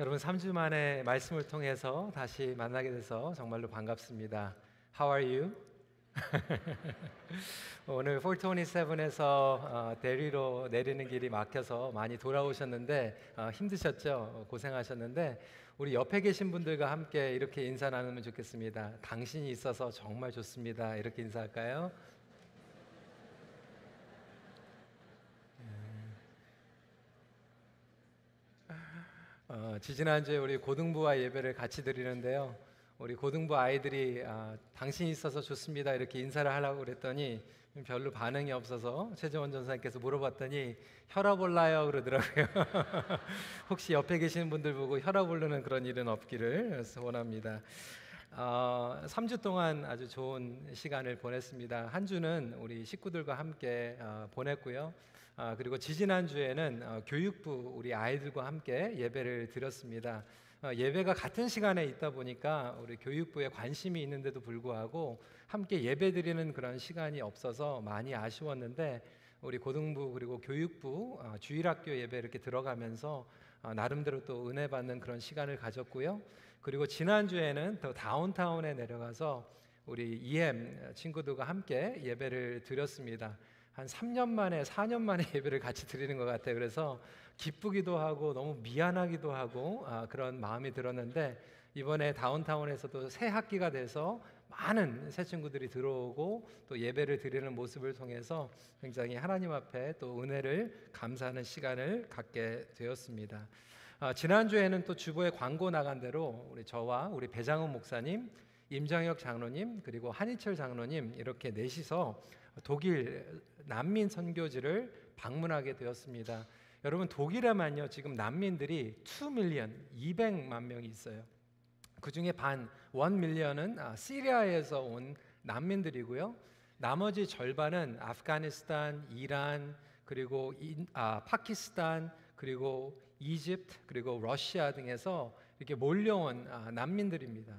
여러분 3주 만에 말씀을 통해서 다시 만나게 돼서 정말로 반갑습니다. How are you? 오늘 427에서 어, 대리로 내리는 길이 막혀서 많이 돌아오셨는데 어, 힘드셨죠? 고생하셨는데 우리 옆에 계신 분들과 함께 이렇게 인사 나누면 좋겠습니다. 당신이 있어서 정말 좋습니다. 이렇게 인사할까요? 어, 지지난주에 우리 고등부와 예배를 같이 드리는데요. 우리 고등부 아이들이 아, 당신 있어서 좋습니다 이렇게 인사를 하려고 그랬더니 별로 반응이 없어서 최재원 전사님께서 물어봤더니 혈압 올라요 그러더라고요. 혹시 옆에 계시는 분들 보고 혈압 오르는 그런 일은 없기를 원합니다. 어, 3주 동안 아주 좋은 시간을 보냈습니다. 한 주는 우리 식구들과 함께 어, 보냈고요. 아, 그리고 지지난 주에는 어, 교육부 우리 아이들과 함께 예배를 드렸습니다. 어, 예배가 같은 시간에 있다 보니까 우리 교육부에 관심이 있는데도 불구하고 함께 예배 드리는 그런 시간이 없어서 많이 아쉬웠는데 우리 고등부 그리고 교육부 어, 주일학교 예배 이렇게 들어가면서 나름대로 또 은혜 받는 그런 시간을 가졌고요. 그리고 지난 주에는 또 다운타운에 내려가서 우리 EM 친구들과 함께 예배를 드렸습니다. 한 3년 만에 4년 만에 예배를 같이 드리는 것 같아요. 그래서 기쁘기도 하고 너무 미안하기도 하고 아, 그런 마음이 들었는데 이번에 다운타운에서도 새 학기가 돼서 많은 새 친구들이 들어오고 또 예배를 드리는 모습을 통해서 굉장히 하나님 앞에 또 은혜를 감사하는 시간을 갖게 되었습니다. 아, 지난주에는 또 주보에 광고 나간 대로 우리 저와 우리 배장훈 목사님, 임정혁 장로님 그리고 한희철 장로님 이렇게 넷이서 독일 난민 선교지를 방문하게 되었습니다. 여러분 독일에만요 지금 난민들이 2 밀리언 200만 명이 있어요. 그 중에 반, 1 밀리언은 아, 시리아에서 온 난민들이고요. 나머지 절반은 아프가니스탄, 이란, 그리고 인, 아, 파키스탄, 그리고 이집트, 그리고 러시아 등에서 이렇게 몰려온 아, 난민들입니다.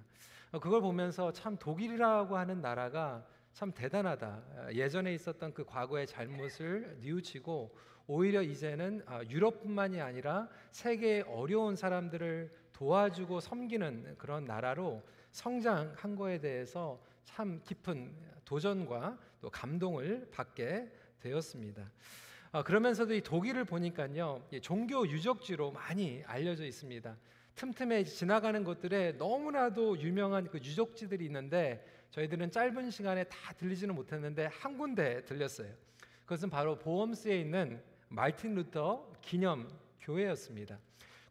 어, 그걸 보면서 참 독일이라고 하는 나라가 참 대단하다. 예전에 있었던 그 과거의 잘못을 뉘우치고 오히려 이제는 아, 유럽뿐만이 아니라 세계의 어려운 사람들을 도와주고 섬기는 그런 나라로 성장한 거에 대해서 참 깊은 도전과 또 감동을 받게 되었습니다. 아, 그러면서도 이 독일을 보니까요 종교 유적지로 많이 알려져 있습니다. 틈틈에 지나가는 곳들에 너무나도 유명한 그 유적지들이 있는데 저희들은 짧은 시간에 다 들리지는 못했는데 한 군데 들렸어요. 그것은 바로 보름스에 있는 말틴 루터 기념 교회였습니다.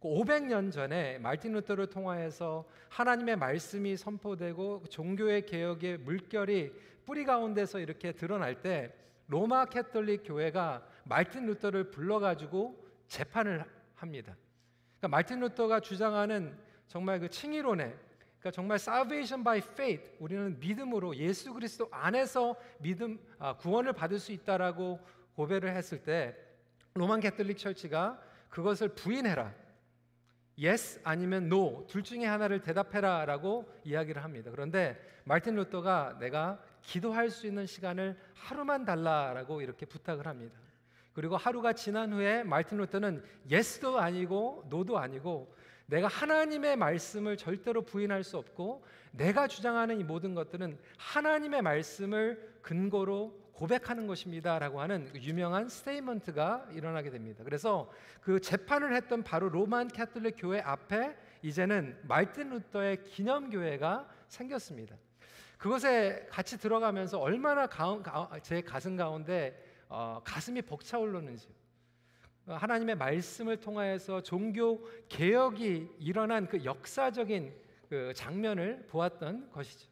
500년 그 전에 말틴 루터를 통하여서 하나님의 말씀이 선포되고 종교의 개혁의 물결이 뿌리 가운데서 이렇게 드러날 때 로마 캐톨릭 교회가 말틴 루터를 불러가지고 재판을 합니다. 그러니까 말틴 루터가 주장하는 정말 그 칭의론에 그러니까 정말 salvation by faith 우리는 믿음으로 예수 그리스도 안에서 믿음 아, 구원을 받을 수 있다라고 고백을 했을 때 Roman Catholic Church가 그것을 부인해라. yes 아니면 no 둘 중에 하나를 대답해라라고 이야기를 합니다. 그런데 마틴 루터가 내가 기도할 수 있는 시간을 하루만 달라라고 이렇게 부탁을 합니다. 그리고 하루가 지난 후에 마틴 루터는 yes도 아니고 no도 아니고 내가 하나님의 말씀을 절대로 부인할 수 없고 내가 주장하는 이 모든 것들은 하나님의 말씀을 근거로 고백하는 것입니다라고 하는 그 유명한 statement가 일어나게 됩니다. 그래서 그 재판을 했던 바로 Roman Catholic 교회 앞에 이제는 말틴 루터의 기념 교회가 생겼습니다. 그것에 같이 들어가면서 얼마나 가, 제 가슴 가운데 어, 가슴이 벅차오르는지 하나님의 말씀을 통하여서 종교 개혁이 일어난 그 역사적인 그 장면을 보았던 것이죠.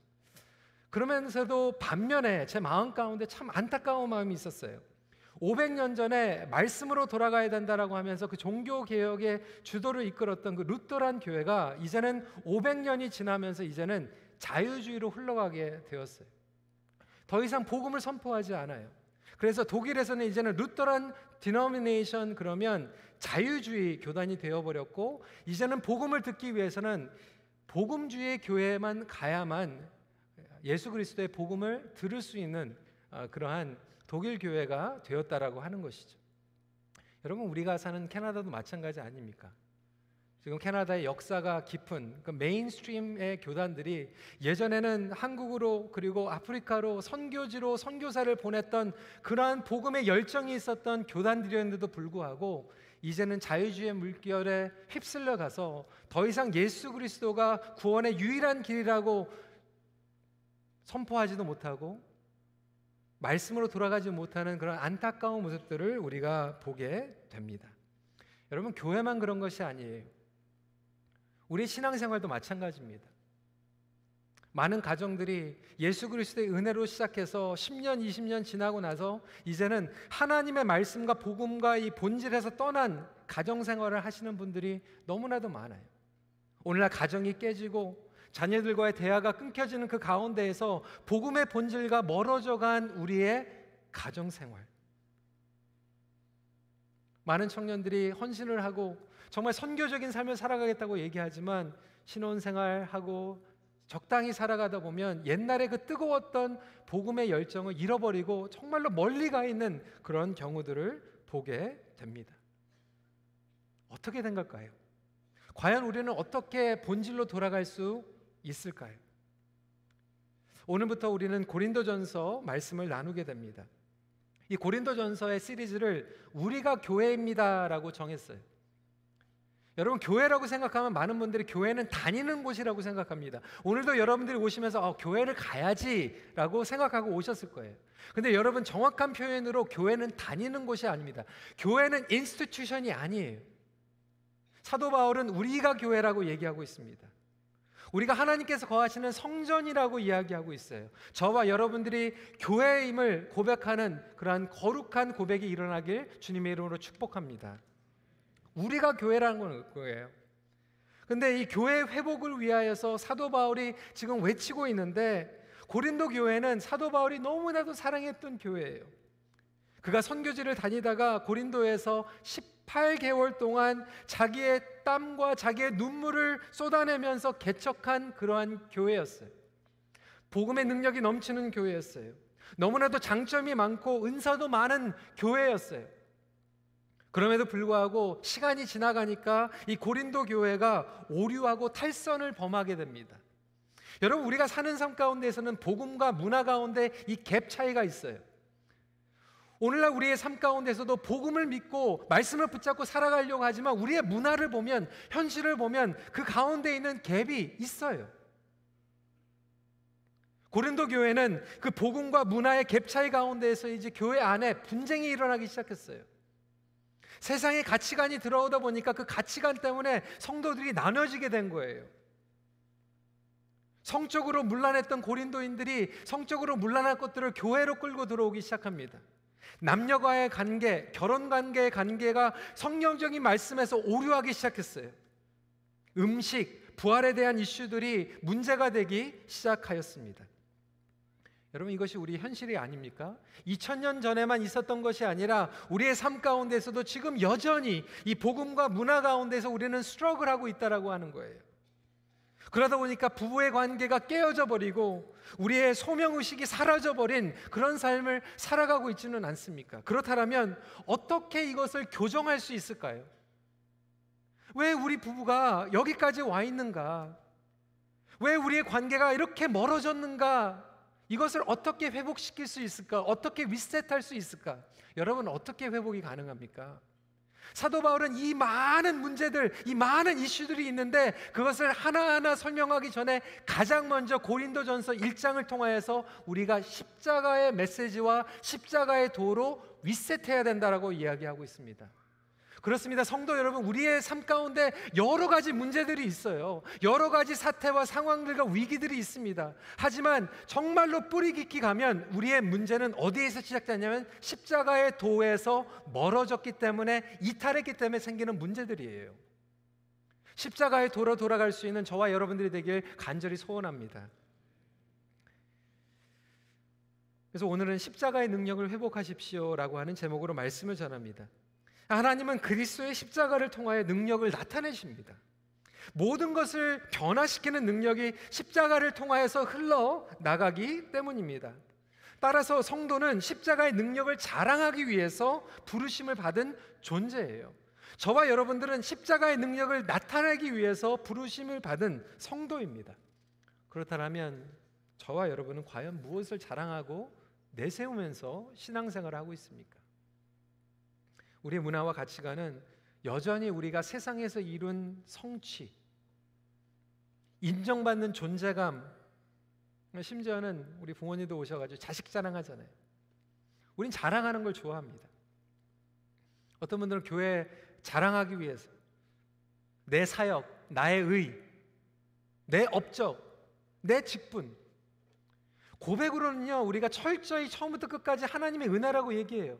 그러면서도 반면에 제 마음 가운데 참 안타까운 마음이 있었어요. 500년 전에 말씀으로 돌아가야 된다라고 하면서 그 종교 개혁의 주도를 이끌었던 그 루터란 교회가 이제는 500년이 지나면서 이제는 자유주의로 흘러가게 되었어요. 더 이상 복음을 선포하지 않아요. 그래서 독일에서는 이제는 Lutheran denomination 그러면 자유주의 교단이 되어 버렸고 이제는 복음을 듣기 위해서는 복음주의 교회만 가야만 예수 그리스도의 복음을 들을 수 있는 어, 그러한 독일 교회가 되었다라고 하는 것이죠. 여러분 우리가 사는 캐나다도 마찬가지 아닙니까? 지금 캐나다의 역사가 깊은 그 mainstream의 교단들이 예전에는 한국으로 그리고 아프리카로 선교지로 선교사를 보냈던 그러한 복음의 열정이 있었던 교단들이었는데도 불구하고 이제는 자유주의 물결에 휩쓸려 가서 더 이상 예수 그리스도가 구원의 유일한 길이라고 선포하지도 못하고 말씀으로 돌아가지 못하는 그런 안타까운 모습들을 우리가 보게 됩니다. 여러분 교회만 그런 것이 아니에요. 우리 신앙생활도 마찬가지입니다. 많은 가정들이 예수 그리스도의 은혜로 시작해서 10년, 20년 지나고 나서 이제는 하나님의 말씀과 복음과 이 본질에서 떠난 가정 생활을 하시는 분들이 너무나도 많아요. 오늘날 가정이 깨지고 자녀들과의 대화가 끊겨지는 그 가운데에서 복음의 본질과 멀어져 간 우리의 가정 생활. 많은 청년들이 헌신을 하고 정말 선교적인 삶을 살아가겠다고 얘기하지만 신혼생활하고 적당히 살아가다 보면 옛날에 그 뜨거웠던 복음의 열정을 잃어버리고 정말로 멀리 가 있는 그런 경우들을 보게 됩니다. 어떻게 된 걸까요? 과연 우리는 어떻게 본질로 돌아갈 수 있을까요? 오늘부터 우리는 고린도전서 말씀을 나누게 됩니다. 이 고린도전서의 시리즈를 우리가 교회입니다라고 정했어요. 여러분 교회라고 생각하면 많은 분들이 교회는 다니는 곳이라고 생각합니다. 오늘도 여러분들이 오시면서 어, 교회를 가야지라고 생각하고 오셨을 거예요. 근데 여러분 정확한 표현으로 교회는 다니는 곳이 아닙니다. 교회는 institution이 아니에요. 사도 바울은 우리가 교회라고 얘기하고 있습니다. 우리가 하나님께서 거하시는 성전이라고 이야기하고 있어요. 저와 여러분들이 교회임을 고백하는 그러한 거룩한 고백이 일어나길 주님의 이름으로 축복합니다. 우리가 교회라는 거예요. 근데 이 교회 회복을 위하여서 사도 바울이 지금 외치고 있는데 고린도 교회는 사도 바울이 너무나도 사랑했던 교회예요. 그가 선교지를 다니다가 고린도에서 18개월 동안 자기의 땀과 자기의 눈물을 쏟아내면서 개척한 그러한 교회였어요. 복음의 능력이 넘치는 교회였어요. 너무나도 장점이 많고 은사도 많은 교회였어요. 그럼에도 불구하고 시간이 지나가니까 이 고린도 교회가 오류하고 탈선을 범하게 됩니다. 여러분 우리가 사는 삶 가운데에서는 복음과 문화 가운데 이 갭 차이가 있어요. 오늘날 우리의 삶 가운데서도 복음을 믿고 말씀을 붙잡고 살아가려고 하지만 우리의 문화를 보면 현실을 보면 그 가운데 있는 갭이 있어요. 고린도 교회는 그 복음과 문화의 갭 차이 가운데에서 이제 교회 안에 분쟁이 일어나기 시작했어요. 세상의 가치관이 들어오다 보니까 그 가치관 때문에 성도들이 나눠지게 된 거예요. 성적으로 문란했던 고린도인들이 성적으로 문란한 것들을 교회로 끌고 들어오기 시작합니다. 남녀와의 관계, 결혼 관계의 관계가 성령적인 말씀에서 오류하기 시작했어요. 음식, 부활에 대한 이슈들이 문제가 되기 시작하였습니다. 여러분 이것이 우리 현실이 아닙니까? 2000년 전에만 있었던 것이 아니라 우리의 삶 가운데서도 지금 여전히 이 복음과 문화 가운데서 우리는 스트러글하고 있다라고 하는 거예요. 그러다 보니까 부부의 관계가 깨어져 버리고 우리의 소명 의식이 사라져 버린 그런 삶을 살아가고 있지는 않습니까? 그렇다면 어떻게 이것을 교정할 수 있을까요? 왜 우리 부부가 여기까지 와 있는가? 왜 우리의 관계가 이렇게 멀어졌는가? 이것을 어떻게 회복시킬 수 있을까? 어떻게 리셋할 수 있을까? 여러분 어떻게 회복이 가능합니까? 사도 바울은 이 많은 문제들, 이 많은 이슈들이 있는데 그것을 하나하나 설명하기 전에 가장 먼저 고린도전서 1장을 통하여서 우리가 십자가의 메시지와 십자가의 도로 리셋해야 된다라고 이야기하고 있습니다. 그렇습니다. 성도 여러분, 우리의 삶 가운데 여러 가지 문제들이 있어요. 여러 가지 사태와 상황들과 위기들이 있습니다. 하지만 정말로 뿌리 깊게 가면 우리의 문제는 어디에서 시작되냐면 십자가의 도에서 멀어졌기 때문에 이탈했기 때문에 생기는 문제들이에요. 십자가의 도로 돌아갈 수 있는 저와 여러분들이 되길 간절히 소원합니다. 그래서 오늘은 십자가의 능력을 회복하십시오라고 하는 제목으로 말씀을 전합니다. 하나님은 그리스도의 십자가를 통하여 능력을 나타내십니다. 모든 것을 변화시키는 능력이 십자가를 통하여서 흘러 나가기 때문입니다. 따라서 성도는 십자가의 능력을 자랑하기 위해서 부르심을 받은 존재예요. 저와 여러분들은 십자가의 능력을 나타내기 위해서 부르심을 받은 성도입니다. 그렇다면 저와 여러분은 과연 무엇을 자랑하고 내세우면서 신앙생활을 하고 있습니까? 우리의 문화와 가치관은 여전히 우리가 세상에서 이룬 성취, 인정받는 존재감, 심지어는 우리 부모님도 오셔가지고 자식 자랑하잖아요. 우린 자랑하는 걸 좋아합니다. 어떤 분들은 교회 자랑하기 위해서 내 사역, 나의 의, 내 업적, 내 직분. 고백으로는요, 우리가 철저히 처음부터 끝까지 하나님의 은혜라고 얘기해요.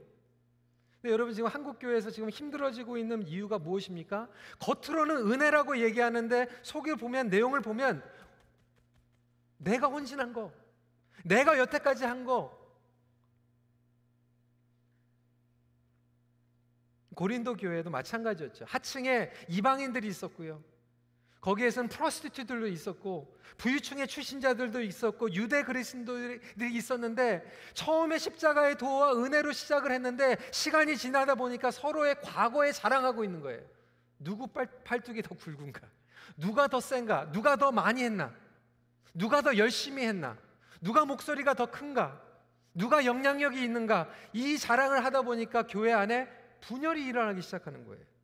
여러분 지금 한국 교회에서 지금 힘들어지고 있는 이유가 무엇입니까? 겉으로는 은혜라고 얘기하는데 속에 보면 내용을 보면 내가 헌신한 거, 내가 여태까지 한 거, 고린도 교회도 마찬가지였죠. 하층에 이방인들이 있었고요. 거기에서는 프로스티튜들도 있었고 부유층의 출신자들도 있었고 유대 그리스도들이 있었는데 처음에 십자가의 도와 은혜로 시작을 했는데 시간이 지나다 보니까 서로의 과거에 자랑하고 있는 거예요. 누구 팔, 팔뚝이 더 굵은가? 누가 더 센가? 누가 더 많이 했나? 누가 더 열심히 했나? 누가 목소리가 더 큰가? 누가 영향력이 있는가? 이 자랑을 하다 보니까 교회 안에 분열이 일어나기 시작하는 거예요.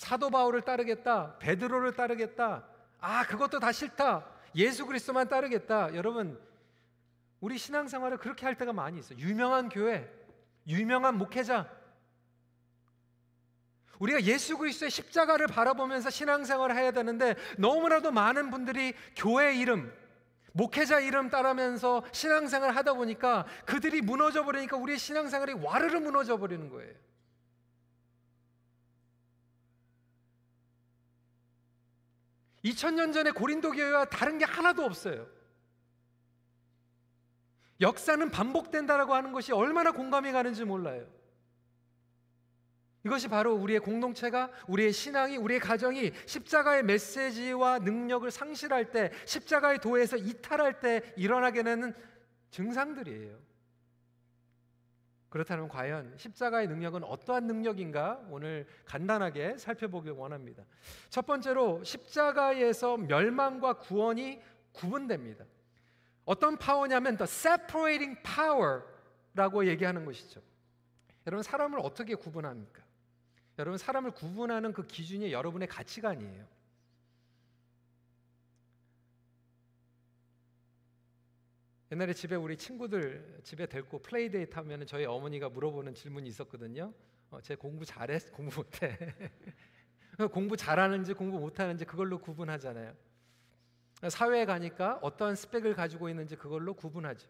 사도 바울을 따르겠다. 베드로를 따르겠다. 아, 그것도 다 싫다. 예수 그리스도만 따르겠다. 여러분, 우리 신앙생활을 그렇게 할 때가 많이 있어요. 유명한 교회, 유명한 목회자. 우리가 예수 그리스도의 십자가를 바라보면서 신앙생활을 해야 되는데 너무나도 많은 분들이 교회 이름, 목회자 이름 따르면서 신앙생활을 하다 보니까 그들이 무너져 버리니까 우리의 신앙생활이 와르르 무너져 버리는 거예요. (2000년) 전에 고린도 교회와 다른 게 하나도 없어요 역사는 반복된다라고 하는 것이 얼마나 공감이 가는지 몰라요 이것이 바로 우리의 공동체가 우리의 신앙이 우리의 가정이 십자가의 메시지와 능력을 상실할 때 십자가의 도에서 이탈할 때 일어나게 되는 증상들이에요. 그렇다면 과연 십자가의 능력은 어떠한 능력인가 오늘 간단하게 살펴보길 원합니다. 첫 번째로 십자가에서 멸망과 구원이 구분됩니다. 어떤 파워냐면 the separating power라고 얘기하는 것이죠. 여러분 사람을 어떻게 구분합니까? 여러분 사람을 구분하는 그 기준이 여러분의 가치관이에요. 옛날에 집에 우리 친구들 집에 데리고 playdate 하면 저희 어머니가 물어보는 질문이 있었거든요. 어, 쟤 공부 잘해? 공부 못해? 공부 잘하는지 공부 못하는지 그걸로 구분하잖아요. 사회에 가니까 어떤 스펙을 가지고 있는지 그걸로 구분하죠.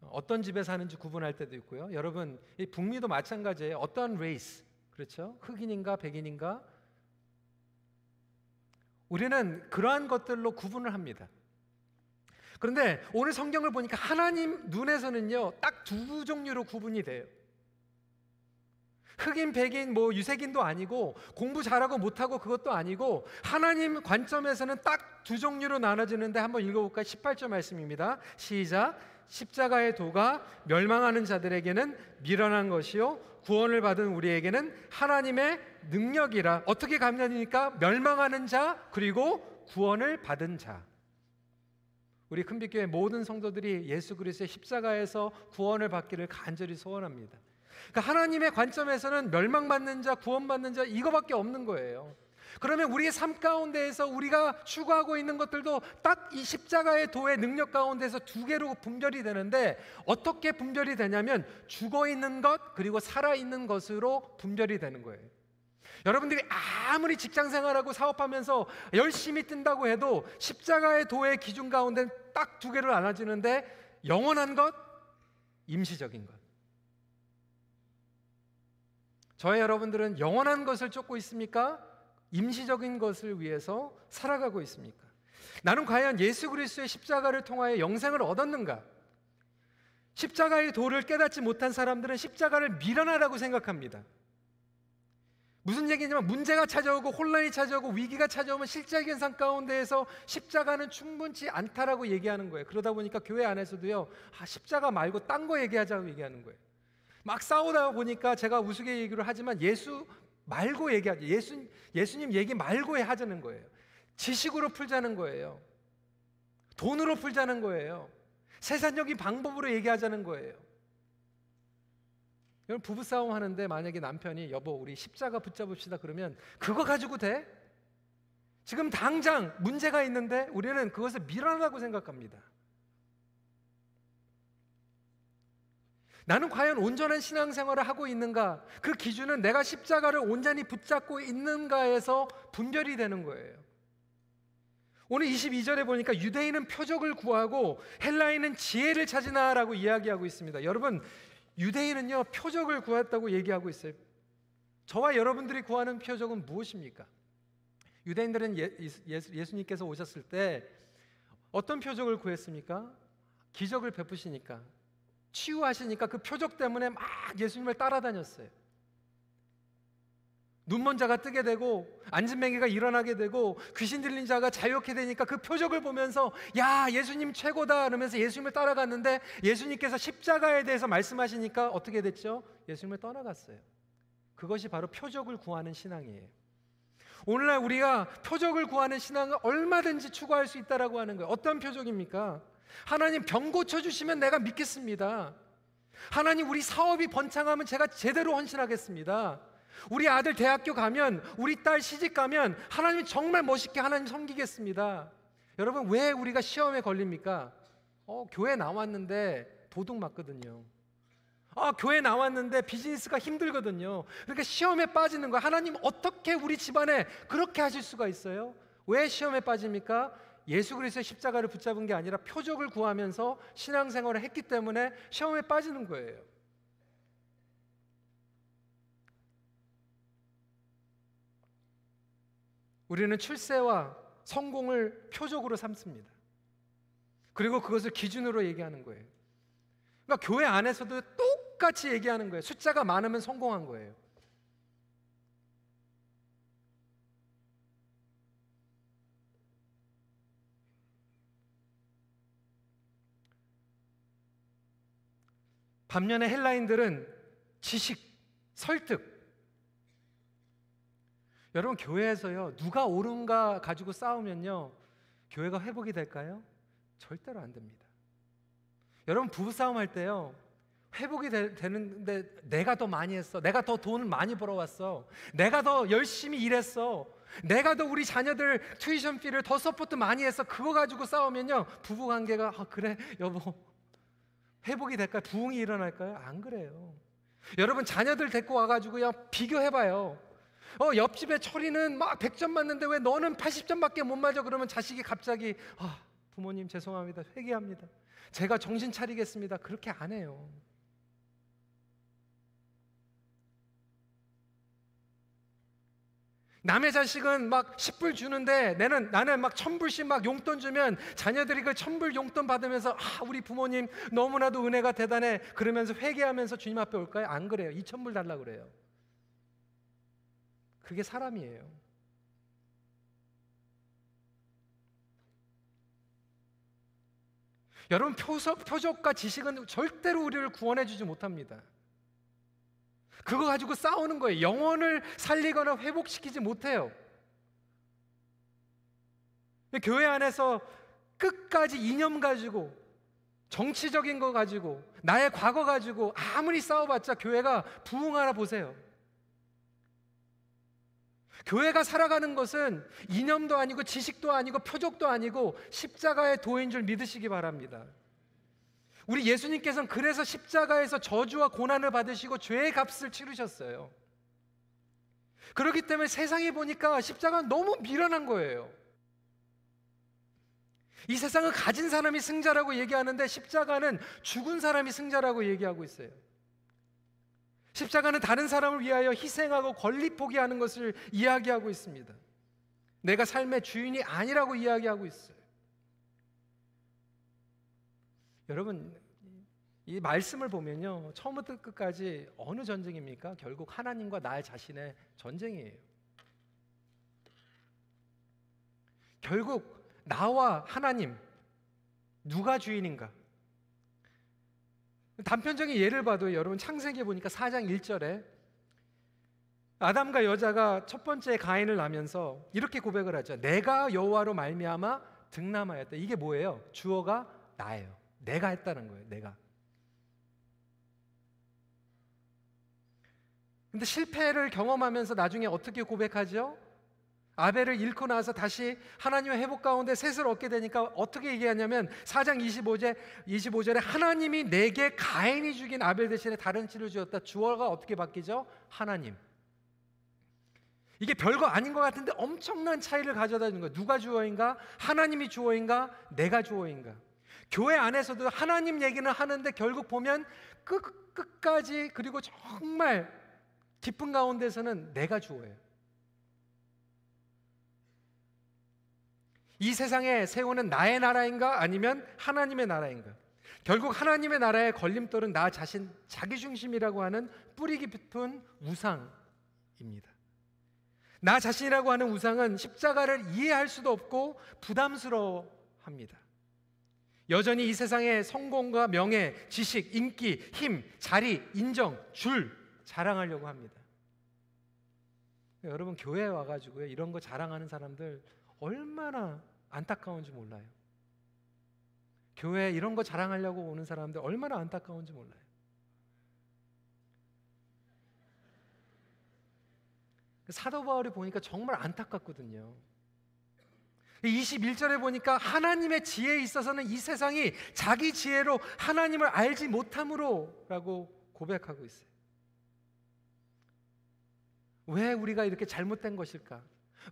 어떤 집에 사는지 구분할 때도 있고요. 여러분, 이 북미도 마찬가지예요. 어떤 레이스, 그렇죠? 흑인인가 백인인가? 우리는 그러한 것들로 구분을 합니다. 그런데 오늘 성경을 보니까 하나님 눈에서는요, 딱 두 종류로 구분이 돼요. 흑인, 백인, 뭐 유색인도 아니고 공부 잘하고 못하고 그것도 아니고 하나님 관점에서는 딱 두 종류로 나눠지는데 한번 읽어볼까요? 18절 말씀입니다. 시작. 십자가의 도가 멸망하는 자들에게는 미련한 것이요 구원을 받은 우리에게는 하나님의 능력이라 어떻게 감면이니까 멸망하는 자 그리고 구원을 받은 자. 우리 큰빛교회 모든 성도들이 예수 그리스도의 십자가에서 구원을 받기를 간절히 소원합니다. 그러니까 하나님의 관점에서는 멸망받는 자, 구원받는 자 이거밖에 없는 거예요. 그러면 우리의 삶 가운데에서 우리가 추구하고 있는 것들도 딱 이 십자가의 도의 능력 가운데서 두 개로 분별이 되는데 어떻게 분별이 되냐면 죽어 있는 것 그리고 살아 있는 것으로 분별이 되는 거예요. 여러분들이 아무리 직장 생활하고 사업하면서 열심히 뜬다고 해도 십자가의 도의 기준 가운데 딱 두 개로 나눠지는데 영원한 것, 임시적인 것. 저의 여러분들은 영원한 것을 쫓고 있습니까? 임시적인 것을 위해서 살아가고 있습니까? 나는 과연 예수 그리스도의 십자가를 통하여 영생을 얻었는가? 십자가의 도를 깨닫지 못한 사람들은 십자가를 미련하다고 생각합니다. 무슨 얘기냐면 문제가 찾아오고 혼란이 찾아오고 위기가 찾아오면 실제적인 상 가운데에서 십자가는 충분치 않다라고 얘기하는 거예요. 그러다 보니까 교회 안에서도요, 아, 십자가 말고 딴 거 얘기하자고 얘기하는 거예요. 막 싸우다 보니까 제가 우스개 얘기를 하지만 예수 말고 얘기하죠. 예수 예수님 얘기 말고 하자는 거예요. 지식으로 풀자는 거예요. 돈으로 풀자는 거예요. 세상적인 방법으로 얘기하자는 거예요. 여러분 부부싸움 하는데 만약에 남편이 여보 우리 십자가 붙잡읍시다 그러면 그거 가지고 돼? 지금 당장 문제가 있는데 우리는 그것을 미련하다고 생각합니다. 나는 과연 온전한 신앙생활을 하고 있는가? 그 기준은 내가 십자가를 온전히 붙잡고 있는가에서 분별이 되는 거예요. 오늘 22절에 보니까 유대인은 표적을 구하고 헬라인은 지혜를 찾으나라고 이야기하고 있습니다. 여러분, 유대인은요, 표적을 구했다고 얘기하고 있어요. 저와 여러분들이 구하는 표적은 무엇입니까? 유대인들은 예, 예수님께서 오셨을 때 어떤 표적을 구했습니까? 기적을 베푸시니까 치유하시니까 그 표적 때문에 막 예수님을 따라다녔어요. 눈먼 자가 뜨게 되고 앉은 맹이가 일어나게 되고 귀신 들린 자가 자유케 되니까 그 표적을 보면서 야 예수님 최고다 그러면서 예수님을 따라갔는데 예수님께서 십자가에 대해서 말씀하시니까 어떻게 됐죠? 예수님을 떠나갔어요. 그것이 바로 표적을 구하는 신앙이에요. 오늘날 우리가 표적을 구하는 신앙을 얼마든지 추구할 수 있다라고 하는 거예요. 어떤 표적입니까? 하나님 병 고쳐 주시면 내가 믿겠습니다. 하나님 우리 사업이 번창하면 제가 제대로 헌신하겠습니다. 우리 아들 대학교 가면 우리 딸 시집 가면 하나님 정말 멋있게 하나님 섬기겠습니다. 여러분 왜 우리가 시험에 걸립니까? 어, 교회 나왔는데 도둑 맞거든요. 아, 교회 나왔는데 비즈니스가 힘들거든요. 그러니까 시험에 빠지는 거야. 하나님 어떻게 우리 집안에 그렇게 하실 수가 있어요? 왜 시험에 빠집니까? 예수 그리스도의 십자가를 붙잡은 게 아니라 표적을 구하면서 신앙생활을 했기 때문에 시험에 빠지는 거예요. 우리는 출세와 성공을 표적으로 삼습니다. 그리고 그것을 기준으로 얘기하는 거예요. 그러니까 교회 안에서도 똑같이 얘기하는 거예요. 숫자가 많으면 성공한 거예요. 반면에 헬라인들은 지식, 설득. 여러분 교회에서요 누가 옳은가 가지고 싸우면요 교회가 회복이 될까요? 절대로 안 됩니다. 여러분 부부 싸움 할 때요 회복이 되, 는데 내가 더 많이 했어, 내가 더 돈을 많이 벌어왔어, 내가 더 열심히 일했어, 내가 더 우리 자녀들 tuition비를 더 support 많이 했어. 그거 가지고 싸우면요 부부 관계가 아 그래 여보 회복이 될까요? 부흥이 일어날까요? 안 그래요. 여러분 자녀들 데리고 와가지고요 비교해봐요. 어 옆집에 철이는 막 100점 맞는데 왜 너는 80점밖에 못 맞아? 그러면 자식이 갑자기 아 부모님 죄송합니다 회개합니다. 제가 정신 차리겠습니다. 그렇게 안 해요. 남의 자식은 막 10불 주는데 나는 나는 막 천불씩 막 용돈 주면 자녀들이 그 천불 용돈 받으면서 아 우리 부모님 너무나도 은혜가 대단해 그러면서 회개하면서 주님 앞에 올까요? 안 그래요. 2천불 달라 그래요. 그게 사람이에요. 여러분 표적, 표적과 지식은 절대로 우리를 구원해 주지 못합니다. 그거 가지고 싸우는 거예요. 영혼을 살리거나 회복시키지 못해요. 교회 안에서 끝까지 이념 가지고 정치적인 거 가지고 나의 과거 가지고 아무리 싸워봤자 교회가 부흥하나 보세요. 교회가 살아가는 것은 이념도 아니고 지식도 아니고 표적도 아니고 십자가의 도인 줄 믿으시기 바랍니다. 우리 예수님께서는 그래서 십자가에서 저주와 고난을 받으시고 죄의 값을 치르셨어요. 그렇기 때문에 세상에 보니까 십자가는 너무 미련한 거예요. 이 세상은 가진 사람이 승자라고 얘기하는데 십자가는 죽은 사람이 승자라고 얘기하고 있어요. 십자가는 다른 사람을 위하여 희생하고 권리 포기하는 것을 이야기하고 있습니다. 내가 삶의 주인이 아니라고 이야기하고 있어요. 여러분 이 말씀을 보면요 처음부터 끝까지 어느 전쟁입니까? 결국 하나님과 나 자신의 전쟁이에요. 결국 나와 하나님 누가 주인인가? 단편적인 예를 봐도 여러분 창세기에 보니까 4장 1절에 아담과 여자가 첫 번째 가인을 낳으면서 이렇게 고백을 하죠. 내가 여호와로 말미암아 등남하였다. 이게 뭐예요? 주어가 나예요. 내가 했다는 거예요. 내가. 근데 실패를 경험하면서 나중에 어떻게 고백하죠? 아벨을 잃고 나서 다시 하나님의 회복 가운데 셋을 얻게 되니까 어떻게 얘기하냐면 4장 25절 25절에 하나님이 내게 가인이 죽인 아벨 대신에 다른 씨를 주었다. 주어가 어떻게 바뀌죠? 하나님. 이게 별거 아닌 것 같은데 엄청난 차이를 가져다 주는 거예요. 누가 주어인가? 하나님이 주어인가? 내가 주어인가? 교회 안에서도 하나님 얘기는 하는데 결국 보면 끝, 끝까지 그리고 정말 깊은 가운데서는 내가 주어예요. 이 세상에 세우는 나의 나라인가 아니면 하나님의 나라인가? 결국 하나님의 나라의 걸림돌은 나 자신 자기 중심이라고 하는 뿌리 깊은 우상입니다. 나 자신이라고 하는 우상은 십자가를 이해할 수도 없고 부담스러워합니다. 여전히 이 세상의 성공과 명예, 지식, 인기, 힘, 자리, 인정, 줄 자랑하려고 합니다. 여러분 교회에 와가지고요 이런 거 자랑하는 사람들 얼마나 안타까운지 몰라요. 교회 이런 거 자랑하려고 오는 사람들 얼마나 안타까운지 몰라요. 사도 바울이 보니까 정말 안타깝거든요. 21절에 보니까 하나님의 지혜에 있어서는 이 세상이 자기 지혜로 하나님을 알지 못함으로라고 고백하고 있어요. 왜 우리가 이렇게 잘못된 것일까?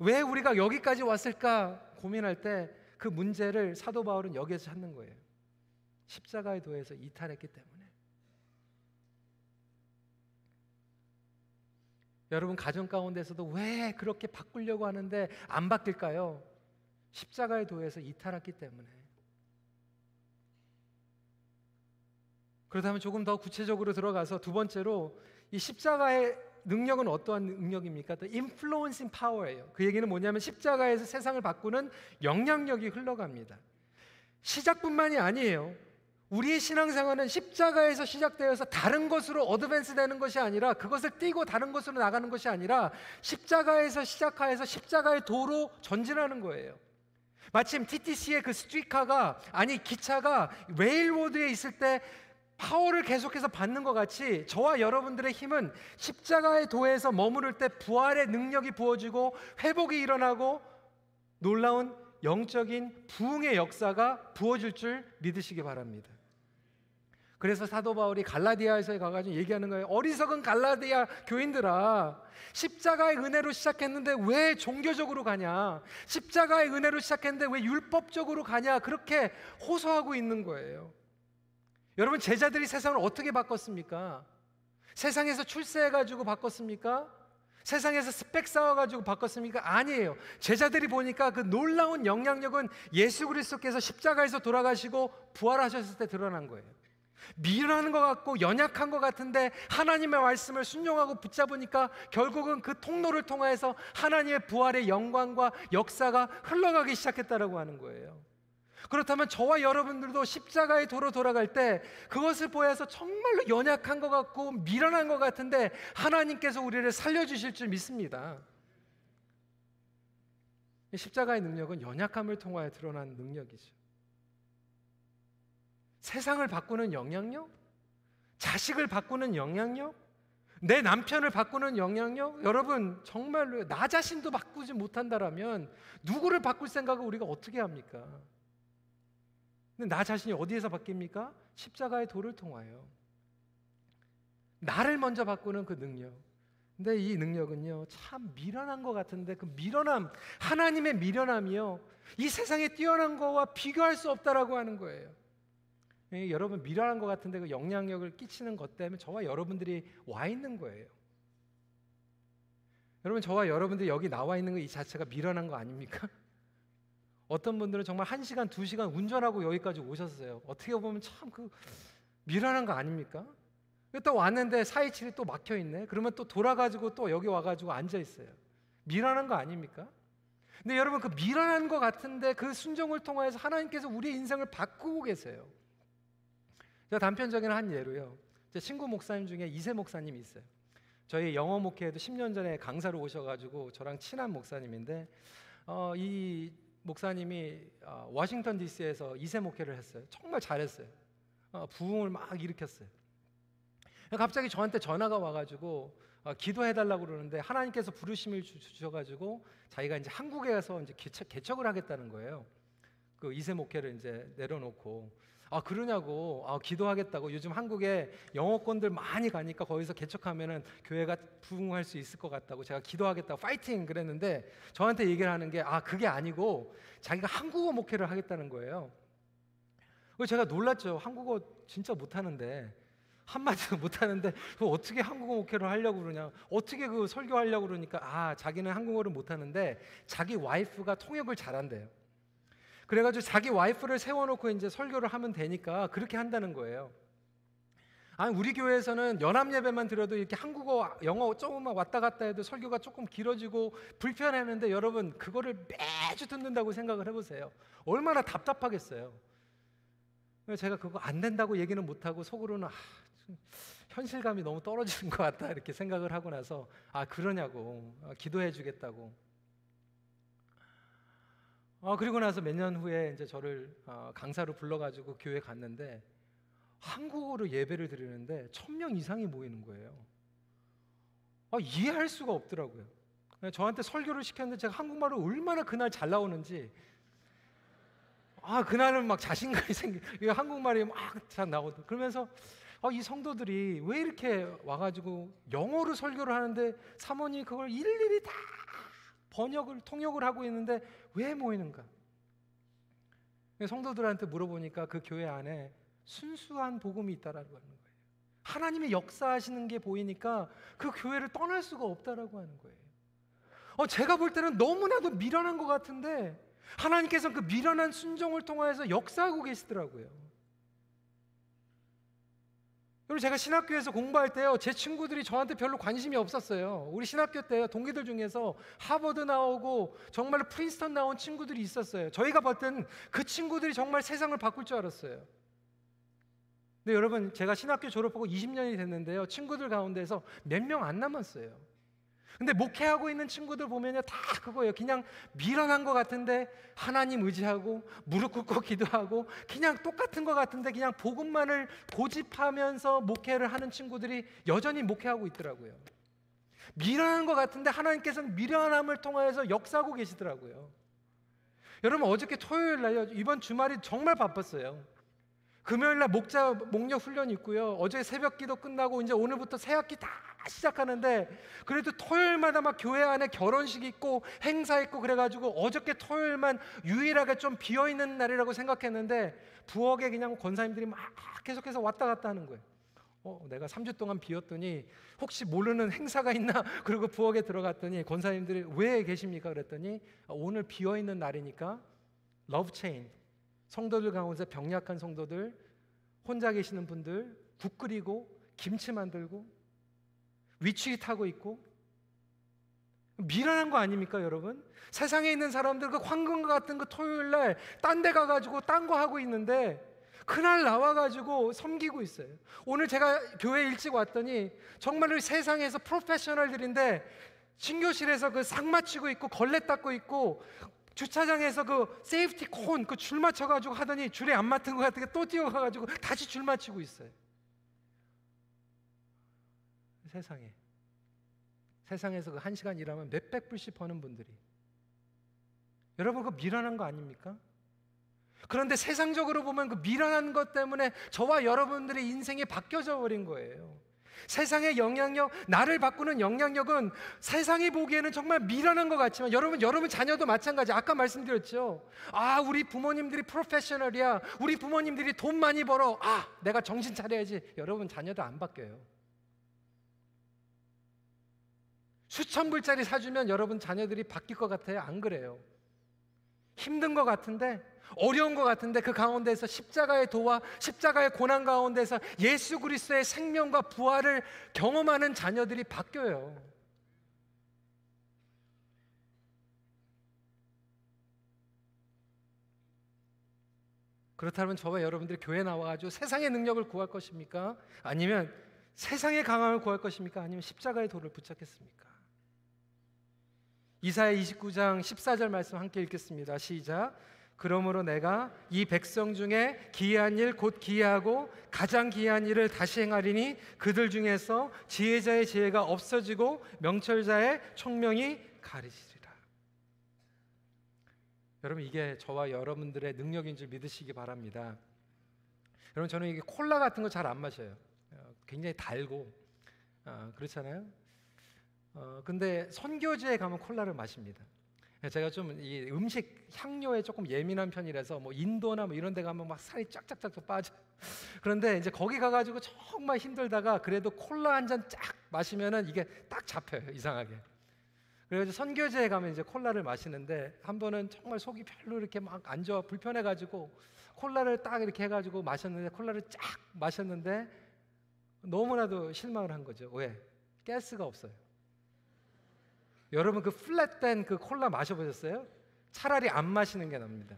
왜 우리가 여기까지 왔을까 고민할 때 그 문제를 사도 바울은 여기에서 찾는 거예요. 십자가의 도에서 이탈했기 때문에. 여러분 가정 가운데서도 왜 그렇게 바꾸려고 하는데 안 바뀔까요? 십자가의 도에서 이탈했기 때문에. 그렇다면 조금 더 구체적으로 들어가서 두 번째로 이 십자가의 능력은 어떠한 능력입니까? 또 influencing power예요. 그 얘기는 뭐냐면 십자가에서 세상을 바꾸는 영향력이 흘러갑니다. 시작뿐만이 아니에요. 우리의 신앙생활은 십자가에서 시작되어서 다른 것으로 어드밴스 되는 것이 아니라 그것을 띄고 다른 것으로 나가는 것이 아니라 십자가에서 시작하여서 십자가의 도로 전진하는 거예요. 마침 TTC의 그 스트리카가 아니 기차가 레일로드에 있을 때 파워를 계속해서 받는 것 같이 저와 여러분들의 힘은 십자가의 도에서 머무를 때 부활의 능력이 부어지고 회복이 일어나고 놀라운 영적인 부흥의 역사가 부어질 줄 믿으시기 바랍니다. 그래서 사도 바울이 갈라디아에서 가가지고 얘기하는 거예요. 어리석은 갈라디아 교인들아, 십자가의 은혜로 시작했는데 왜 종교적으로 가냐? 십자가의 은혜로 시작했는데 왜 율법적으로 가냐? 그렇게 호소하고 있는 거예요. 여러분 제자들이 세상을 어떻게 바꿨습니까? 세상에서 출세해가지고 바꿨습니까? 세상에서 스펙 쌓아가지고 바꿨습니까? 아니에요. 제자들이 보니까 그 놀라운 영향력은 예수 그리스도께서 십자가에서 돌아가시고 부활하셨을 때 드러난 거예요. 미련한 것 같고 연약한 것 같은데 하나님의 말씀을 순종하고 붙잡으니까 결국은 그 통로를 통해서 하나님의 부활의 영광과 역사가 흘러가기 시작했다라고 하는 거예요. 그렇다면 저와 여러분들도 십자가의 도로 돌아갈 때 그것을 보여서 정말로 연약한 것 같고 미련한 것 같은데 하나님께서 우리를 살려주실 줄 믿습니다. 십자가의 능력은 연약함을 통하여 드러난 능력이죠. 세상을 바꾸는 영향력? 자식을 바꾸는 영향력? 내 남편을 바꾸는 영향력? 여러분, 정말로 나 자신도 바꾸지 못한다라면 누구를 바꿀 생각을 우리가 어떻게 합니까? 근데 나 자신이 어디에서 바뀝니까? 십자가의 도를 통하여. 나를 먼저 바꾸는 그 능력. 근데 이 능력은요, 참 미련한 것 같은데 그 미련함, 하나님의 미련함이요, 이 세상에 뛰어난 거와 비교할 수 없다라고 하는 거예요. 예, 여러분 미련한 것 같은데 그 영향력을 끼치는 것 때문에 저와 여러분들이 와 있는 거예요. 여러분 저와 여러분들이 여기 나와 있는 거이 자체가 미련한 거 아닙니까? 어떤 분들은 정말 한 시간, 두 시간 운전하고 여기까지 오셨어요. 어떻게 보면 참 그 미련한 거 아닙니까? 또 왔는데 427이 또 막혀 있네. 그러면 또 돌아가지고 또 여기 와가지고 앉아 있어요. 미련한 거 아닙니까? 근데 여러분 그 미련한 것 같은데 그 순종을 통하여서 하나님께서 우리의 인생을 바꾸고 계세요. 제가 단편적인 한 예로요. 제 친구 목사님 중에 이세 목사님이 있어요. 저희 영어 목회에도 10년 전에 강사로 오셔가지고 저랑 친한 목사님인데 어, 이 목사님이 어, 워싱턴 D.C.에서 이세 목회를 했어요. 정말 잘했어요. 어, 부흥을 막 일으켰어요. 갑자기 저한테 전화가 와가지고 어, 기도해달라고 그러는데 하나님께서 부르심을 주셔가지고 자기가 이제 한국에 가서 이제 개척, 개척을 하겠다는 거예요. 그 이세 목회를 이제 내려놓고 아 그러냐고 아 기도하겠다고 요즘 한국에 영어권들 많이 가니까 거기서 개척하면은 교회가 부흥할 수 있을 것 같다고 제가 기도하겠다고 파이팅 그랬는데 저한테 얘기를 하는 게 아 그게 아니고 자기가 한국어 목회를 하겠다는 거예요. 제가 놀랐죠. 한국어 진짜 못하는데 한마디도 못하는데 그 어떻게 한국어 목회를 하려고 그러냐 어떻게 그 설교하려고 그러니까 아 자기는 한국어를 못하는데 자기 와이프가 통역을 잘한대요 그래가지고 자기 와이프를 세워놓고 이제 설교를 하면 되니까 그렇게 한다는 거예요. 아니 우리 교회에서는 연합 예배만 들어도 이렇게 한국어 영어 조금만 왔다 갔다 해도 설교가 조금 길어지고 불편했는데 여러분 그거를 매주 듣는다고 생각을 해보세요. 얼마나 답답하겠어요. 제가 그거 안 된다고 얘기는 못하고 속으로는 아, 현실감이 너무 떨어지는 것 같다 이렇게 생각을 하고 나서 아 그러냐고 아, 기도해 주겠다고 아 그리고 나서 몇 년 후에 이제 저를 어, 강사로 불러가지고 교회 갔는데 한국어로 예배를 드리는데 천 명 이상이 모이는 거예요. 아, 이해할 수가 없더라고요. 저한테 설교를 시켰는데 제가 한국말을 얼마나 그날 잘 나오는지 아 그날은 막 자신감이 생기 한국말이 막 잘 나오고 그러면서 아, 이 성도들이 왜 이렇게 와가지고 영어로 설교를 하는데 사모님 그걸 일일이 다 번역을 통역을 하고 있는데 왜 모이는가? 성도들한테 물어보니까 그 교회 안에 순수한 복음이 있다라고 하는 거예요. 하나님의 역사하시는 게 보이니까 그 교회를 떠날 수가 없다라고 하는 거예요. 어, 제가 볼 때는 너무나도 미련한 것 같은데 하나님께서 그 미련한 순종을 통하여서 역사하고 계시더라고요. 그리고 제가 신학교에서 공부할 때요, 제 친구들이 저한테 별로 관심이 없었어요. 우리 신학교 때 동기들 중에서 하버드 나오고 정말 프린스턴 나온 친구들이 있었어요. 저희가 봤던 그 친구들이 정말 세상을 바꿀 줄 알았어요. 근데 여러분, 제가 신학교 졸업하고 20년이 됐는데요, 친구들 가운데서 몇 명 안 남았어요. 근데 목회하고 있는 친구들 보면요 다 그거예요. 그냥 미련한 것 같은데 하나님 의지하고 무릎 꿇고 기도하고 그냥 똑같은 것 같은데 그냥 복음만을 고집하면서 목회를 하는 친구들이 여전히 목회하고 있더라고요. 미련한 것 같은데 하나님께서는 미련함을 통하여서 역사하고 계시더라고요. 여러분 어저께 토요일 날요 이번 주말이 정말 바빴어요. 금요일 날 목자 목력 훈련 있고요. 어제 새벽 기도 끝나고 이제 오늘부터 새 학기 다 시작하는데 그래도 토요일마다 막 교회 안에 결혼식 있고 행사 있고 그래 가지고 어저께 토요일만 유일하게 좀 비어 있는 날이라고 생각했는데 부엌에 그냥 권사님들이 막 계속해서 왔다 갔다 하는 거예요. 어, 내가 3주 동안 비었더니 혹시 모르는 행사가 있나? 그리고 부엌에 들어갔더니 권사님들이 왜 계십니까? 그랬더니 오늘 비어 있는 날이니까 Love Chain 성도들 가운데 병약한 성도들, 혼자 계시는 분들, 국 끓이고 김치 만들고 위치기 타고 있고 미련한 거 아닙니까, 여러분? 세상에 있는 사람들 그 황금 같은 그 토요일 날 딴 데 가가지고 딴 거 하고 있는데 그날 나와가지고 섬기고 있어요. 오늘 제가 교회 일찍 왔더니 정말로 세상에서 프로페셔널들인데 친교실에서 그 상 맞추고 있고 걸레 닦고 있고 주차장에서 그 safety cone 그 줄 맞춰가지고 하더니 줄에 안 맞은 것 같으니까 또 뛰어가가지고 다시 줄 맞추고 있어요. 세상에 세상에서 그 한 시간 일하면 몇백 불씩 버는 분들이 여러분 그 미련한 거 아닙니까? 그런데 세상적으로 보면 그 미련한 것 때문에 저와 여러분들의 인생이 바뀌어져 버린 거예요. 세상의 영향력, 나를 바꾸는 영향력은 세상이 보기에는 정말 미련한 것 같지만 여러분, 여러분 자녀도 마찬가지. 아까 말씀드렸죠. 아, 우리 부모님들이 프로페셔널이야. 우리 부모님들이 돈 많이 벌어. 아, 내가 정신 차려야지. 여러분 자녀도 안 바뀌어요. 수천 불짜리 사주면 여러분 자녀들이 바뀔 것 같아요? 안 그래요. 힘든 것 같은데 어려운 것 같은데 그 가운데서 십자가의 도와 십자가의 고난 가운데서 예수 그리스도의 생명과 부활을 경험하는 자녀들이 바뀌어요. 그렇다면 저와 여러분들이 교회 나와가지고 세상의 능력을 구할 것입니까? 아니면 세상의 강함을 구할 것입니까? 아니면 십자가의 돌을 붙잡겠습니까? 이사야 29장 14절 말씀 함께 읽겠습니다. 시작. 그러므로 내가 이 백성 중에 기이한 일 곧 기이하고 가장 기이한 일을 다시 행하리니 그들 중에서 지혜자의 지혜가 없어지고 명철자의 총명이 가리지리라. 여러분 이게 저와 여러분들의 능력인 줄 믿으시기 바랍니다. 여러분 저는 이게 콜라 같은 거 잘 안 마셔요. 어, 굉장히 달고 어, 그렇잖아요. 어, 근데 선교지에 가면 콜라를 마십니다. 제가 좀 이 음식 향료에 조금 예민한 편이라서 뭐 인도나 뭐 이런 데 가면 막 살이 쫙쫙쫙 빠져. 그런데 이제 거기 가가지고 정말 힘들다가 그래도 콜라 한 잔 쫙 마시면은 이게 딱 잡혀요 이상하게. 그래서 선교지에 가면 이제 콜라를 마시는데 한 번은 정말 속이 별로 이렇게 막 안 좋아 불편해가지고 콜라를 딱 이렇게 해가지고 마셨는데 콜라를 쫙 마셨는데 너무나도 실망을 한 거죠. 왜? 가스가 없어요. 여러분 그 플랫된 그 콜라 마셔보셨어요? 차라리 안 마시는 게 납니다.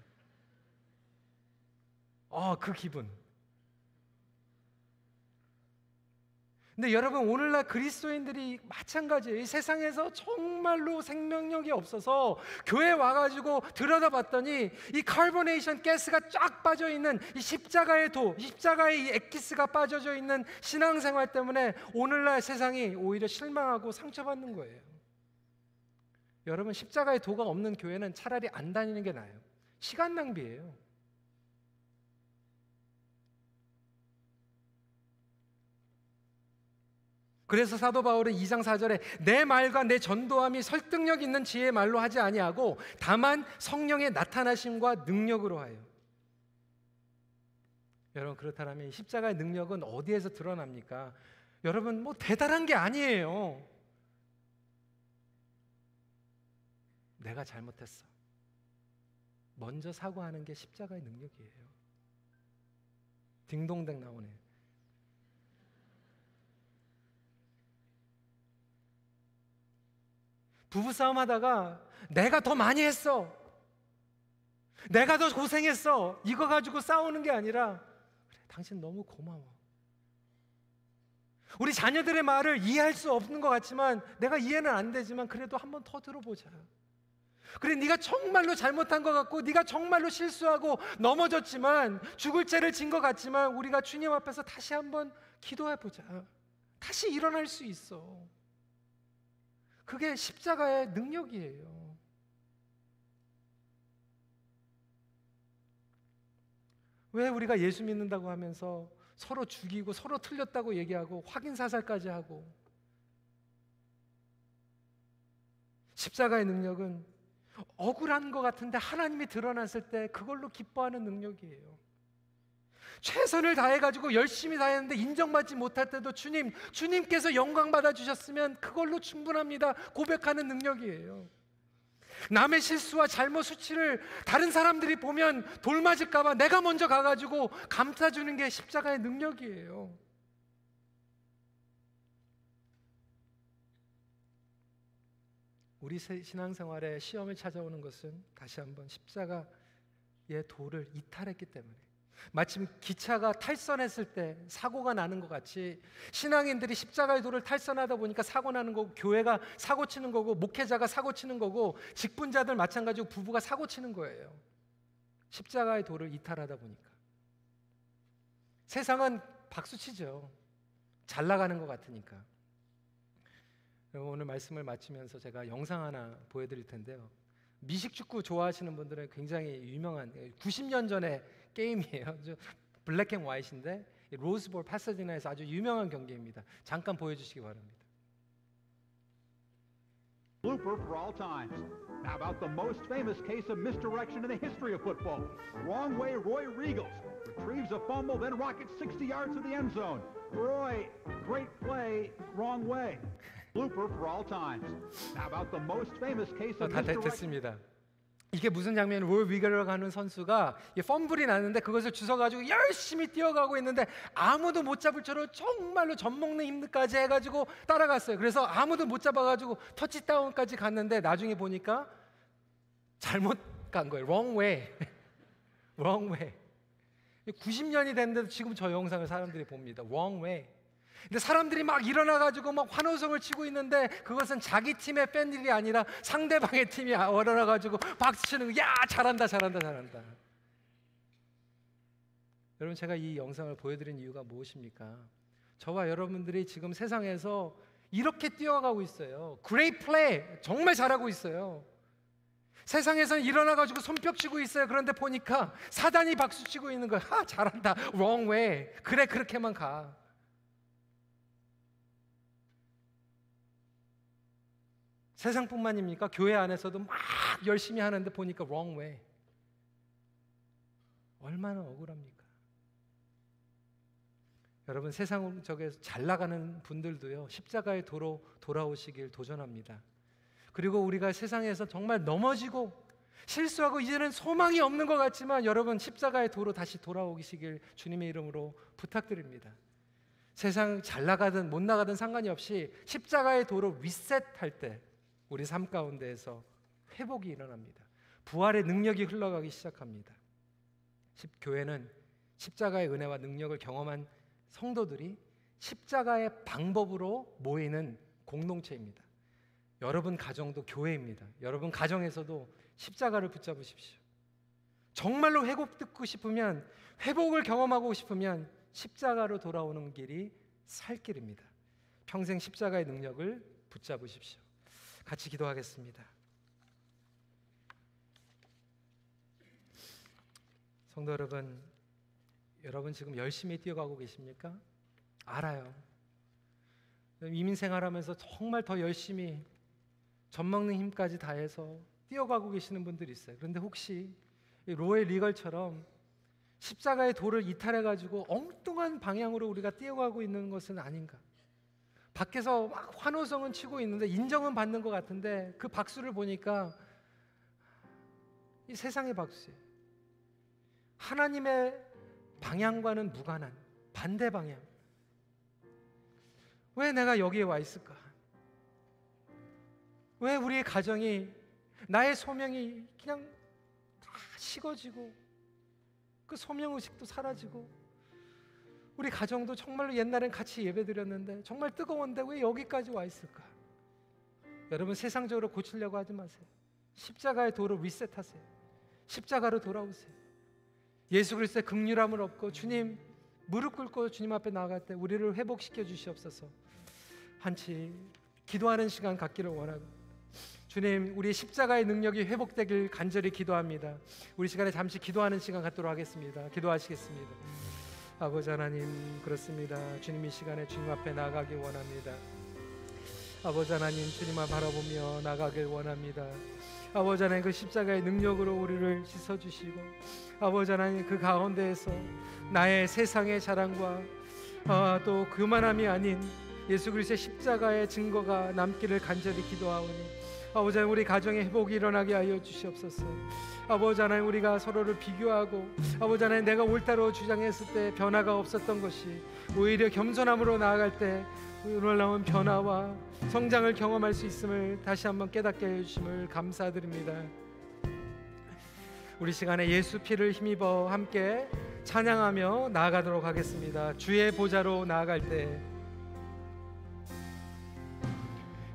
아, 그 기분. 근데 여러분 오늘날 그리스도인들이 마찬가지예요. 이 세상에서 정말로 생명력이 없어서 교회 와가지고 들여다봤더니 이 카보네이션 가스가 쫙 빠져 있는 이 십자가의 도, 십자가의 이 엑기스가 빠져져 있는 신앙생활 때문에 오늘날 세상이 오히려 실망하고 상처받는 거예요. 여러분 십자가의 도가 없는 교회는 차라리 안 다니는 게 나아요. 시간 낭비예요. 그래서 사도 바울은 2장 4절에 내 말과 내 전도함이 설득력 있는 지혜의 말로 하지 아니하고 다만 성령의 나타나심과 능력으로 하여. 여러분 그렇다면 십자가의 능력은 어디에서 드러납니까? 여러분 뭐 대단한 게 아니에요. 내가 잘못했어. 먼저 사과하는 게 십자가의 능력이에요. 딩동댕 나오네. 부부싸움 하다가 내가 더 많이 했어. 내가 더 고생했어. 이거 가지고 싸우는 게 아니라 그래, 당신 너무 고마워. 우리 자녀들의 말을 이해할 수 없는 것 같지만 내가 이해는 안 되지만 그래도 한번 더 들어보자. 그래 네가 정말로 잘못한 것 같고 네가 정말로 실수하고 넘어졌지만 죽을 죄를 진 것 같지만 우리가 주님 앞에서 다시 한번 기도해 보자. 다시 일어날 수 있어. 그게 십자가의 능력이에요. 왜 우리가 예수 믿는다고 하면서 서로 죽이고 서로 틀렸다고 얘기하고 확인 사살까지 하고 십자가의 능력은 억울한 것 같은데 하나님이 드러났을 때 그걸로 기뻐하는 능력이에요. 최선을 다해가지고 열심히 다했는데 인정받지 못할 때도 주님, 주님께서 영광 받아주셨으면 그걸로 충분합니다. 고백하는 능력이에요. 남의 실수와 잘못 수치를 다른 사람들이 보면 돌맞을까봐 내가 먼저 가가지고 감싸주는 게 십자가의 능력이에요. 우리 신앙생활에 시험을 찾아오는 것은 다시 한번 십자가의 도를 이탈했기 때문에 마침 기차가 탈선했을 때 사고가 나는 것 같이 신앙인들이 십자가의 도를 탈선하다 보니까 사고 나는 거고 교회가 사고 치는 거고 목회자가 사고 치는 거고 직분자들 마찬가지고 부부가 사고 치는 거예요. 십자가의 도를 이탈하다 보니까 세상은 박수 치죠. 잘 나가는 것 같으니까. 오늘 말씀을 마치면서 제가 영상 하나 보여드릴 텐데요. 미식 축구 좋아하시는 분들은 굉장히 유명한 90년 전의 게임이에요. 블랙 앤 화이트인데 로스볼 파사디나에서 아주 유명한 경기입니다. 잠깐 보여주시기 바랍니다. Blooper for all times. Now about the most famous case of misdirection in the history of football. Wrong way Roy Regals retrieves a fumble, then rockets 60 yards to the end zone. Roy, great play, wrong way. Blooper for all times. Now about the most famous case of 다 됐, 됐습니다. 이게 무슨 장면이 롤 위거라고 하는 선수가 펌블이 나는데 그것을 주워가지고 열심히 뛰어가고 있는데 아무도 못 잡을 처럼 정말로 젖먹는 힘까지 해가지고 따라갔어요. 그래서 아무도 못 잡아가지고 터치다운까지 갔는데 나중에 보니까 잘못 간 거예요. wrong way. wrong way. 90년이 됐는데도 지금 저 영상을 사람들이 봅니다. wrong way. 근데 사람들이 막 일어나 가지고 막 환호성을 치고 있는데 그것은 자기 팀의 팬들이 아니라 상대방의 팀이 일어나 가지고 박수 치는 거. 야, 잘한다. 잘한다. 잘한다. 여러분 제가 이 영상을 보여드린 이유가 무엇입니까? 저와 여러분들이 지금 세상에서 이렇게 뛰어가고 있어요. Great play 정말 잘하고 있어요. 세상에서는 일어나가지고 손뼉치고 있어요. 그런데 보니까 사단이 박수치고 있는 거야. 하 잘한다. Wrong way. 그래 그렇게만 가. 세상뿐만입니까? 교회 안에서도 막 열심히 하는데 보니까 wrong way. 얼마나 억울합니까? 여러분 세상 적에서 잘 나가는 분들도요 십자가의 도로 돌아오시길 도전합니다. 그리고 우리가 세상에서 정말 넘어지고 실수하고 이제는 소망이 없는 것 같지만 여러분 십자가의 도로 다시 돌아오시길 주님의 이름으로 부탁드립니다. 세상 잘 나가든 못 나가든 상관이 없이 십자가의 도로 리셋할 때 우리 삶 가운데에서 회복이 일어납니다. 부활의 능력이 흘러가기 시작합니다. 교회는 십자가의 은혜와 능력을 경험한 성도들이 십자가의 방법으로 모이는 공동체입니다. 여러분 가정도 교회입니다. 여러분 가정에서도 십자가를 붙잡으십시오. 정말로 회복 듣고 싶으면 회복을 경험하고 싶으면 십자가로 돌아오는 길이 살 길입니다. 평생 십자가의 능력을 붙잡으십시오. 같이 기도하겠습니다. 성도 여러분, 여러분 지금 열심히 뛰어가고 계십니까? 알아요. 이민 생활하면서 정말 더 열심히 젖 먹는 힘까지 다해서 뛰어가고 계시는 분들이 있어요. 그런데 혹시 로엘 리걸처럼 십자가의 돌을 이탈해 가지고 엉뚱한 방향으로 우리가 뛰어가고 있는 것은 아닌가? 밖에서 막 환호성은 치고 있는데 인정은 받는 것 같은데 그 박수를 보니까 이 세상의 박수예요. 하나님의 방향과는 무관한 반대 방향. 왜 내가 여기에 와 있을까? 왜 우리의 가정이 나의 소명이 그냥 다 식어지고 그 소명 의식도 사라지고 우리 가정도 정말로 옛날엔 같이 예배드렸는데 정말 뜨거운데 왜 여기까지 와 있을까? 여러분 세상적으로 고치려고 하지 마세요. 십자가의 도로 리셋하세요. 십자가로 돌아오세요. 예수 그리스도의 극률함을 얻고 주님 무릎 꿇고 주님 앞에 나아갈 때 우리를 회복시켜 주시옵소서. 한치 기도하는 시간 갖기를 원하고 주님 우리 십자가의 능력이 회복되길 간절히 기도합니다. 우리 시간에 잠시 기도하는 시간 갖도록 하겠습니다. 기도하시겠습니다. 아버지 하나님 그렇습니다. 주님 이 시간에 주님 앞에 나가기 원합니다. 아버지 하나님 주님만 바라보며 나가길 원합니다. 아버지 하나님 그 십자가의 능력으로 우리를 씻어 주시고 아버지 하나님 그 가운데에서 나의 세상의 자랑과 아, 또 그만함이 아닌 예수 그리스도의 십자가의 증거가 남기를 간절히 기도하오니 아버지 하나님 우리 가정의 회복이 일어나게 하여 주시옵소서. 아버지 하나님 우리가 서로를 비교하고 아버지 하나님 내가 옳다로 주장했을 때 변화가 없었던 것이 오히려 겸손함으로 나아갈 때 놀라운 변화와 성장을 경험할 수 있음을 다시 한번 깨닫게 해주심을 감사드립니다. 우리 시간에 예수 피를 힘입어 함께 찬양하며 나아가도록 하겠습니다. 주의 보좌로 나아갈 때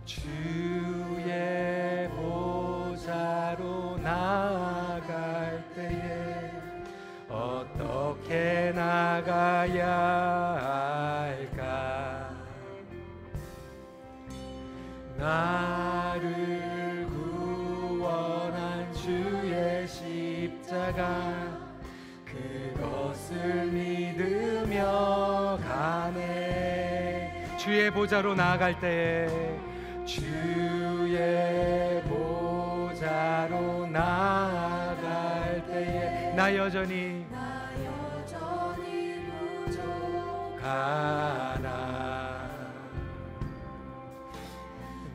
주 의 보좌로 나아갈 때에 어떻게 나가야 할까? 나를 구원한 주의 십자가 그것을 믿으며 가네. 주의 보좌로 나아갈 때에 주의 보좌로 나아갈 때에 나 여전히 부족하나.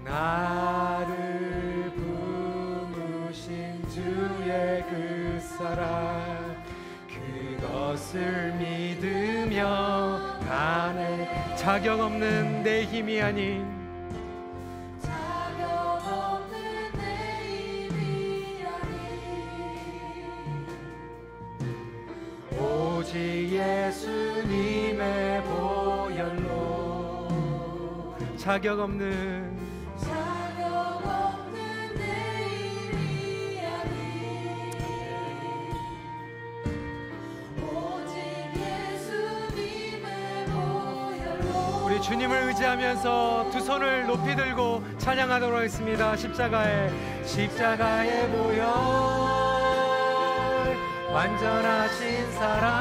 나를 품으신 주의 그 사랑 그것을 믿으며 가네 자격 없는 내 힘이 아닌 오직 예수님의 보혈로. 자격 없는 자격 없는 내 일이야니 오직 예수님의 보혈로. 우리 주님을 의지하면서 두 손을 높이 들고 찬양하도록 하겠습니다. 십자가의 십자가의 보혈 완전하신 사랑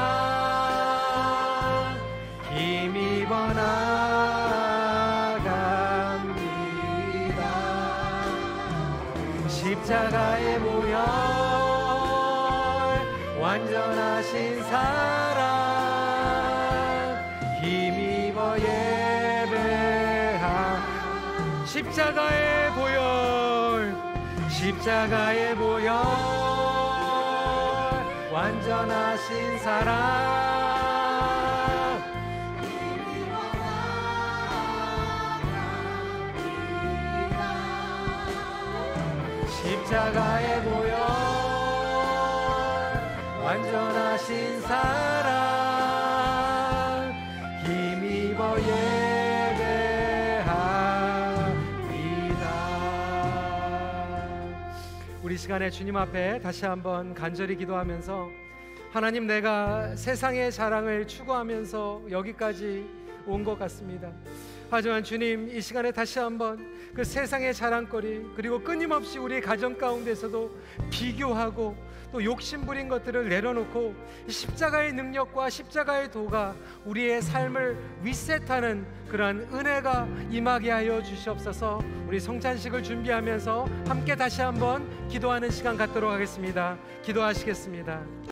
힘입어 나갑니다. 십자가의 보혈 완전하신 사랑 힘입어 예배하 십자가의 보혈 십자가의 보혈 완전하신 사랑 십자가의 보혈 완전하신 사랑 우리 시간에 주님 앞에 다시 한번 간절히 기도하면서 하나님 내가 세상의 자랑을 추구하면서 여기까지 온 것 같습니다. 하지만 주님 이 시간에 다시 한번 그 세상의 자랑거리 그리고 끊임없이 우리 가정 가운데서도 비교하고 또 욕심부린 것들을 내려놓고 이 십자가의 능력과 십자가의 도가 우리의 삶을 리셋하는 그러한 은혜가 임하게 하여 주시옵소서. 우리 성찬식을 준비하면서 함께 다시 한번 기도하는 시간 갖도록 하겠습니다. 기도하시겠습니다